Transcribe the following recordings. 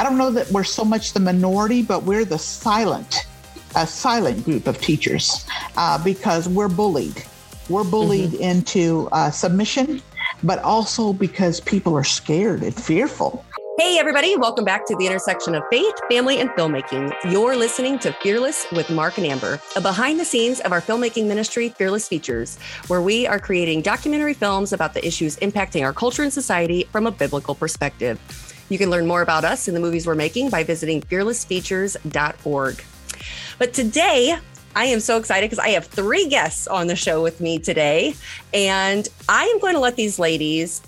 I don't know that we're so much the minority, but we're the silent, a silent group of teachers uh, because we're bullied. We're bullied mm-hmm. into uh, submission, but also because people are scared and fearful. Hey, everybody, welcome back to the intersection of faith, family, and filmmaking. You're listening to Fearless with Mark and Amber, a behind the scenes of our filmmaking ministry, Fearless Features, where we are creating documentary films about the issues impacting our culture and society from a biblical perspective. You can learn more about us and the movies we're making by visiting fearlessfeatures.org. But today, I am so excited because I have three guests on the show with me today. And I am going to let these ladies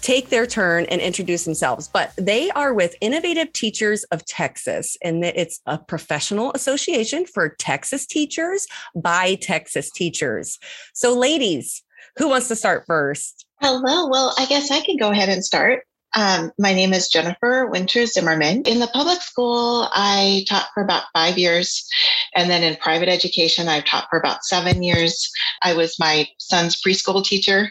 take their turn and introduce themselves. But they are with Innovative Teachers of Texas, and it's a professional association for Texas teachers by Texas teachers. So, ladies, who wants to start first? Hello. Well, I guess I can go ahead and start. Um, my name is Jennifer Winter Zimmerman. In the public school, I taught for about five years. And then in private education, I've taught for about seven years. I was my son's preschool teacher.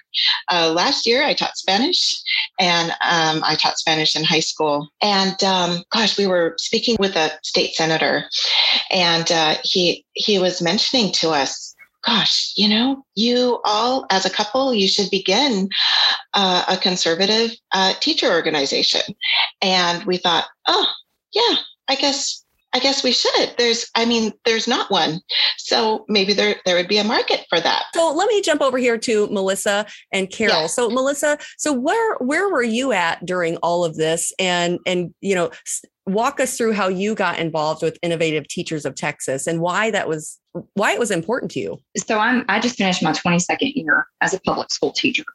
Uh, last year, I taught Spanish and um, I taught Spanish in high school. And um, gosh, we were speaking with a state senator, and uh, he he was mentioning to us gosh, you know, you all as a couple, you should begin uh, a conservative uh, teacher organization. And we thought, oh, yeah, I guess. I guess we should. There's, I mean, there's not one, so maybe there there would be a market for that. So let me jump over here to Melissa and Carol. So Melissa, so where where were you at during all of this, and and you know, walk us through how you got involved with Innovative Teachers of Texas and why that was why it was important to you. So I'm I just finished my 22nd year as a public school teacher.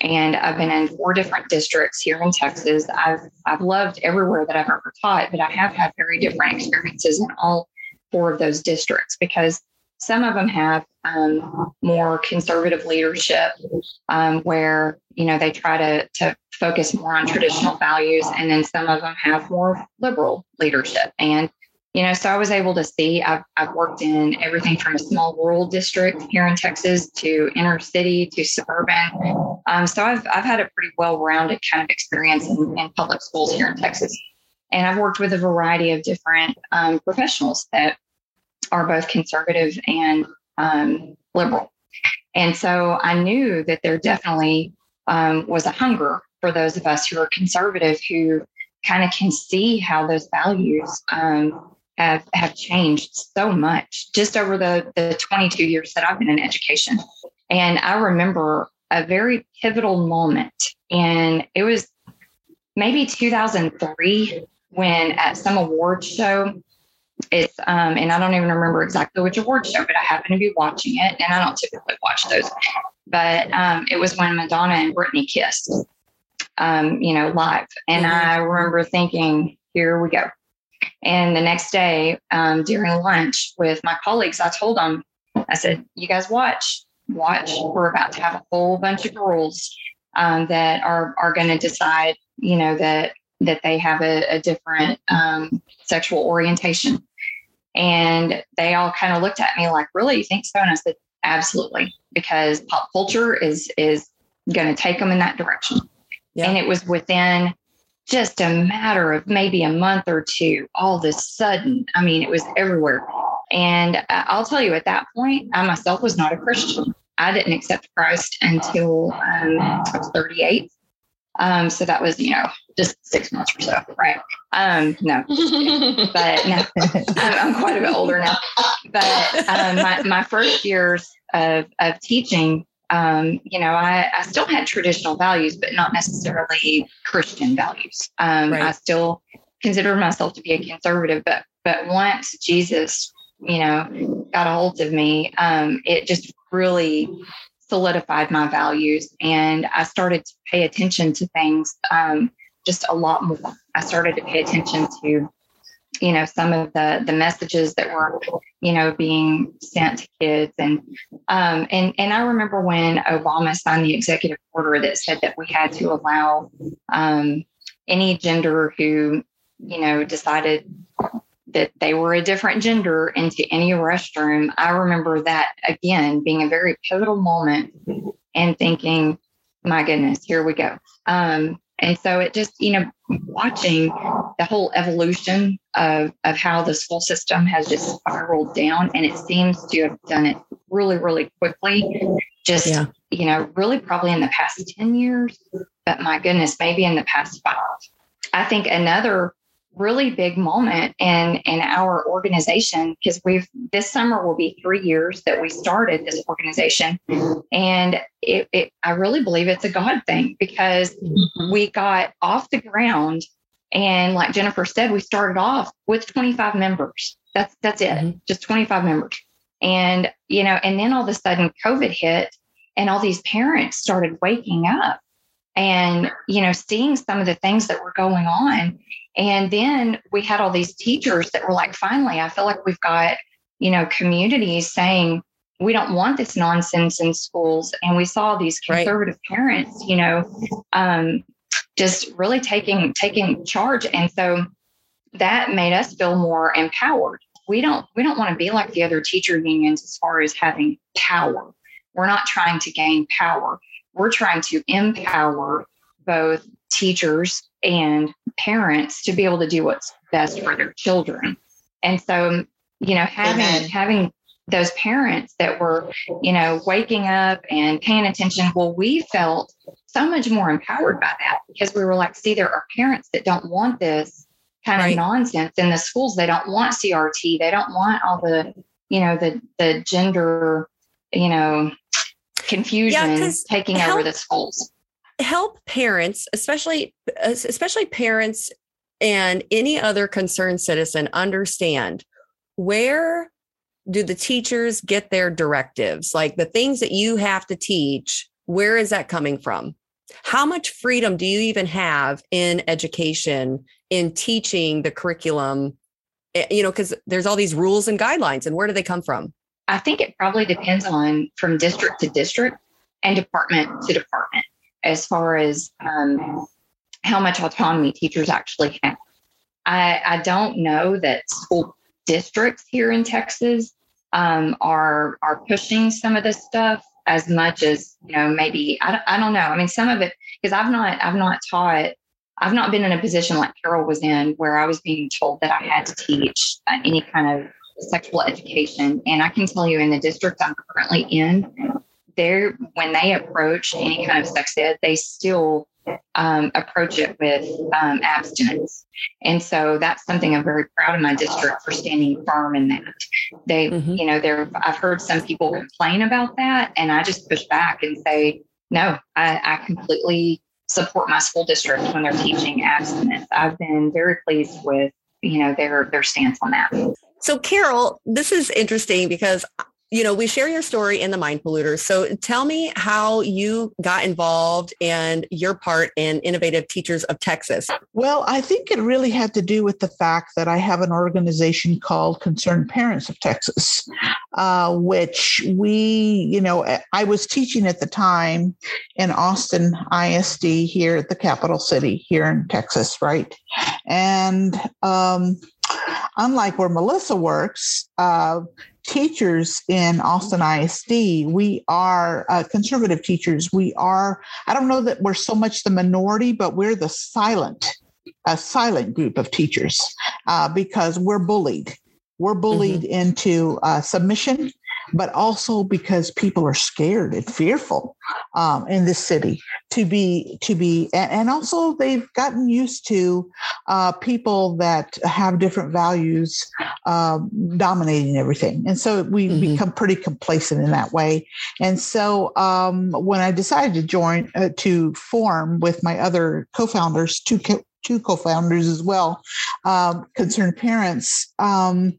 And I've been in four different districts here in Texas. I've I've loved everywhere that I've ever taught, but I have had very different experiences in all four of those districts because some of them have um, more conservative leadership um, where you know they try to to focus more on traditional values and then some of them have more liberal leadership and you know so i was able to see i've, I've worked in everything from a small rural district here in texas to inner city to suburban um, so I've, I've had a pretty well-rounded kind of experience in, in public schools here in texas and i've worked with a variety of different um, professionals that are both conservative and um, liberal. And so I knew that there definitely um, was a hunger for those of us who are conservative who kind of can see how those values um, have, have changed so much just over the, the 22 years that I've been in education. And I remember a very pivotal moment, and it was maybe 2003 when at some award show, it's um, and I don't even remember exactly which award show, but I happened to be watching it, and I don't typically watch those. But um, it was when Madonna and Britney kissed, um, you know, live, and mm-hmm. I remember thinking, "Here we go." And the next day, um, during lunch with my colleagues, I told them, I said, "You guys watch, watch. We're about to have a whole bunch of girls um, that are are going to decide, you know, that." That they have a, a different um, sexual orientation and they all kind of looked at me like, really, you think so? And I said, absolutely, because pop culture is is going to take them in that direction. Yeah. And it was within just a matter of maybe a month or two, all of a sudden, I mean, it was everywhere. And I'll tell you, at that point, I myself was not a Christian. I didn't accept Christ until um, I was 38. Um, so that was, you know, just six months or so, right? Um, no, but no, I'm, I'm, quite a bit older now. But um, my, my first years of, of teaching, um, you know, I, I still had traditional values, but not necessarily Christian values. Um, right. I still consider myself to be a conservative, but but once Jesus, you know, got a hold of me, um, it just really solidified my values and I started to pay attention to things um, just a lot more. I started to pay attention to, you know, some of the the messages that were, you know, being sent to kids and um, and and I remember when Obama signed the executive order that said that we had to allow um, any gender who, you know, decided that they were a different gender into any restroom, I remember that again being a very pivotal moment and thinking, my goodness, here we go. Um, And so it just, you know, watching the whole evolution of, of how the school system has just spiraled down, and it seems to have done it really, really quickly. Just, yeah. you know, really probably in the past 10 years, but my goodness, maybe in the past five. I think another really big moment in in our organization because we've this summer will be three years that we started this organization and it, it i really believe it's a god thing because mm-hmm. we got off the ground and like jennifer said we started off with 25 members that's that's it mm-hmm. just 25 members and you know and then all of a sudden covid hit and all these parents started waking up and you know seeing some of the things that were going on. And then we had all these teachers that were like finally i feel like we've got you know communities saying we don't want this nonsense in schools. And we saw these conservative right. parents you know um, just really taking taking charge. And so that made us feel more empowered. We don't we don't want to be like the other teacher unions as far as having power. We're not trying to gain power we're trying to empower both teachers and parents to be able to do what's best for their children. And so, you know, having Amen. having those parents that were, you know, waking up and paying attention, well, we felt so much more empowered by that because we were like, see, there are parents that don't want this kind right. of nonsense in the schools. They don't want CRT. They don't want all the, you know, the the gender, you know, confusion yeah, taking help, over the schools. Help parents, especially especially parents and any other concerned citizen understand where do the teachers get their directives? Like the things that you have to teach where is that coming from? How much freedom do you even have in education in teaching the curriculum? Eh, you know because there's all these rules and guidelines and where do they come from I think it probably depends on from district to district and department to department as far as um, how much autonomy teachers actually have. I, I, don't know that school districts here in Texas um, are are pushing some of this stuff as much as you know maybe I, I don't know. I mean, some of it because I've not I've not taught I've not been in a position like Carol was in where I was being told that I had to teach uh, any kind of sexual education. And I can tell you in the district I'm currently in, there when they approach any kind of sex ed, they still um, approach it with um, abstinence. And so that's something I'm very proud of my district for standing firm in that. They, mm-hmm. you know, there I've heard some people complain about that, and I just push back and say, no, I, I completely support my school district when they're teaching abstinence. I've been very pleased with, you know, their their stance on that. So, Carol, this is interesting because you know, we share your story in the Mind Polluters. So tell me how you got involved and your part in Innovative Teachers of Texas. Well, I think it really had to do with the fact that I have an organization called Concerned Parents of Texas, uh, which we, you know, I was teaching at the time in Austin ISD here at the capital city here in Texas, right? And um, unlike where Melissa works, uh, teachers in Austin ISD, we are uh, conservative teachers. We are, I don't know that we're so much the minority, but we're the silent, a silent group of teachers uh, because we're bullied. We're bullied mm-hmm. into uh, submission but also because people are scared and fearful um, in this city to be to be and, and also they've gotten used to uh, people that have different values um, dominating everything and so we mm-hmm. become pretty complacent in that way and so um, when i decided to join uh, to form with my other co-founders two co- two co-founders as well, um, concerned parents. Um,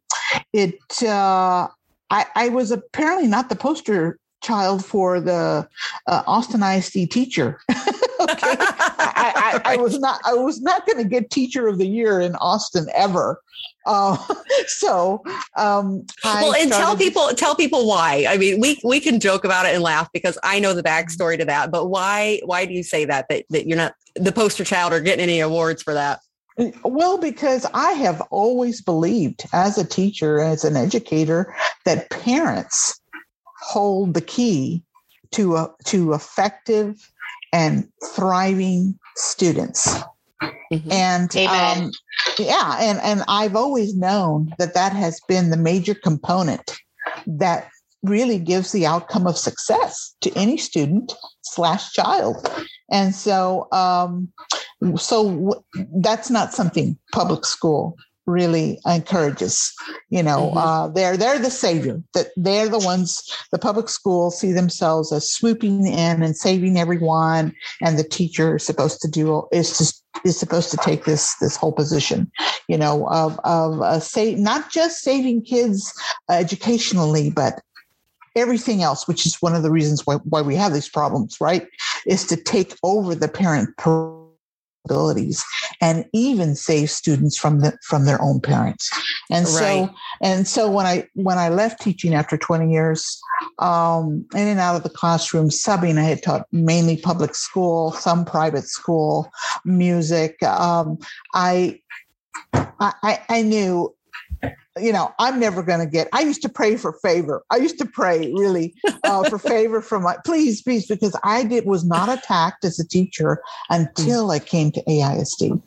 it uh, I, I was apparently not the poster child for the uh, Austin ISD teacher. okay, I, I, I, was not. I was not going to get Teacher of the Year in Austin ever. Uh, so, um, well, and tell people tell people why. I mean, we we can joke about it and laugh because I know the backstory to that. But why why do you say that that that you're not the poster child or getting any awards for that? Well, because I have always believed as a teacher, as an educator, that parents hold the key to a, to effective and thriving students. Mm-hmm. And um, yeah, and and I've always known that that has been the major component that really gives the outcome of success to any student slash child. And so, um, so that's not something public school really encourages. You know, mm-hmm. uh, they're they're the savior. That they're the ones. The public schools see themselves as swooping in and saving everyone, and the teacher is supposed to do is just is supposed to take this this whole position. You know, of of uh, say not just saving kids educationally, but everything else, which is one of the reasons why, why we have these problems, right? Is to take over the parent abilities and even save students from the from their own parents and right. so and so when i when i left teaching after 20 years um, in and out of the classroom subbing i had taught mainly public school some private school music um, I, I i knew you know, I'm never going to get. I used to pray for favor. I used to pray really uh, for favor from my please, please, because I did was not attacked as a teacher until I came to AISD,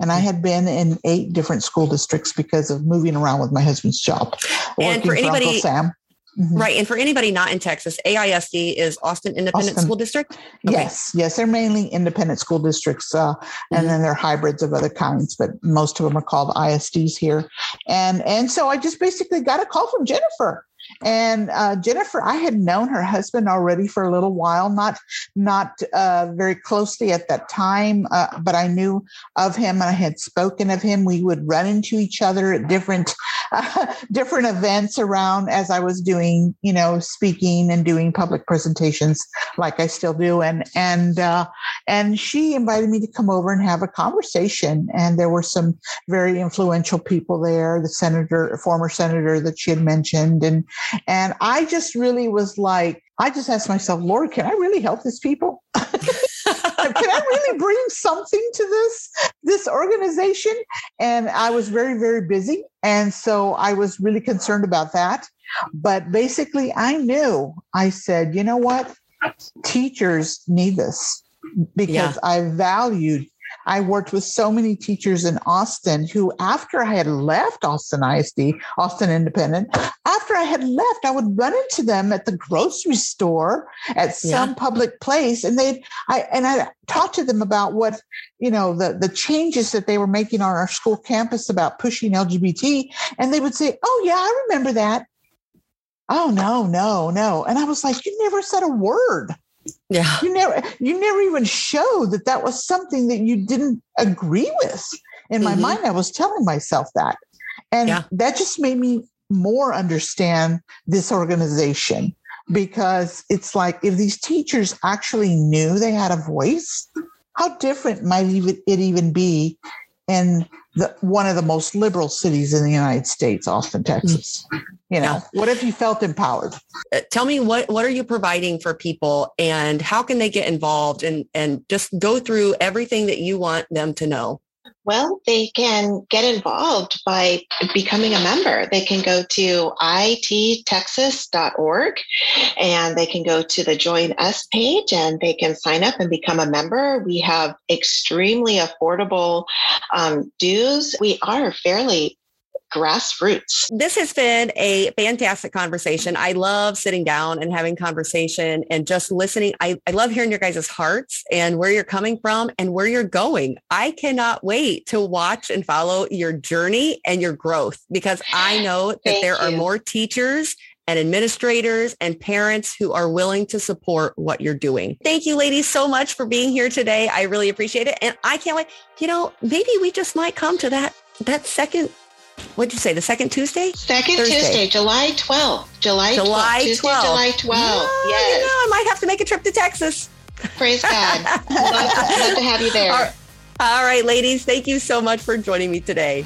and I had been in eight different school districts because of moving around with my husband's job. And for anybody, Sam. Mm-hmm. Right. And for anybody not in Texas, AISD is Austin Independent Austin. School District? Okay. Yes. Yes. They're mainly independent school districts. Uh, mm-hmm. And then they're hybrids of other kinds, but most of them are called ISDs here. And, and so I just basically got a call from Jennifer and uh, Jennifer, I had known her husband already for a little while, not not uh, very closely at that time, uh, but I knew of him and I had spoken of him. We would run into each other at different different events around as I was doing, you know, speaking and doing public presentations, like I still do. And and uh, and she invited me to come over and have a conversation. And there were some very influential people there, the senator, former senator that she had mentioned, and and I just really was like, I just asked myself, Lord, can I really help these people? can I really bring something to this this organization? And I was very very busy, and so I was really concerned about that. But basically, I knew. I said, you know what? Teachers need this because yeah. I valued I worked with so many teachers in Austin who, after I had left Austin ISD, Austin Independent, after I had left, I would run into them at the grocery store at some yeah. public place, and they, I and I talked to them about what you know the the changes that they were making on our school campus about pushing LGBT, and they would say, "Oh yeah, I remember that." Oh no, no, no, and I was like, "You never said a word." Yeah. You never you never even showed that that was something that you didn't agree with. In my mm-hmm. mind, I was telling myself that. And yeah. that just made me more understand this organization because it's like if these teachers actually knew they had a voice, how different might even it even be in the, one of the most liberal cities in the United States, Austin, Texas. You know, yeah. what if you felt empowered? Uh, tell me what what are you providing for people, and how can they get involved, and and just go through everything that you want them to know. Well, they can get involved by becoming a member. They can go to ittexas.org and they can go to the Join Us page and they can sign up and become a member. We have extremely affordable um, dues. We are fairly grassroots. This has been a fantastic conversation. I love sitting down and having conversation and just listening. I, I love hearing your guys' hearts and where you're coming from and where you're going. I cannot wait to watch and follow your journey and your growth because I know that Thank there you. are more teachers and administrators and parents who are willing to support what you're doing. Thank you, ladies, so much for being here today. I really appreciate it. And I can't wait. You know, maybe we just might come to that that second what did you say? The second Tuesday? Second Thursday. Tuesday, July 12th. July, July 12th. Tuesday, 12th. July 12th. Oh, yes. You know, I might have to make a trip to Texas. Praise God. love, love to have you there. All right. All right, ladies. Thank you so much for joining me today.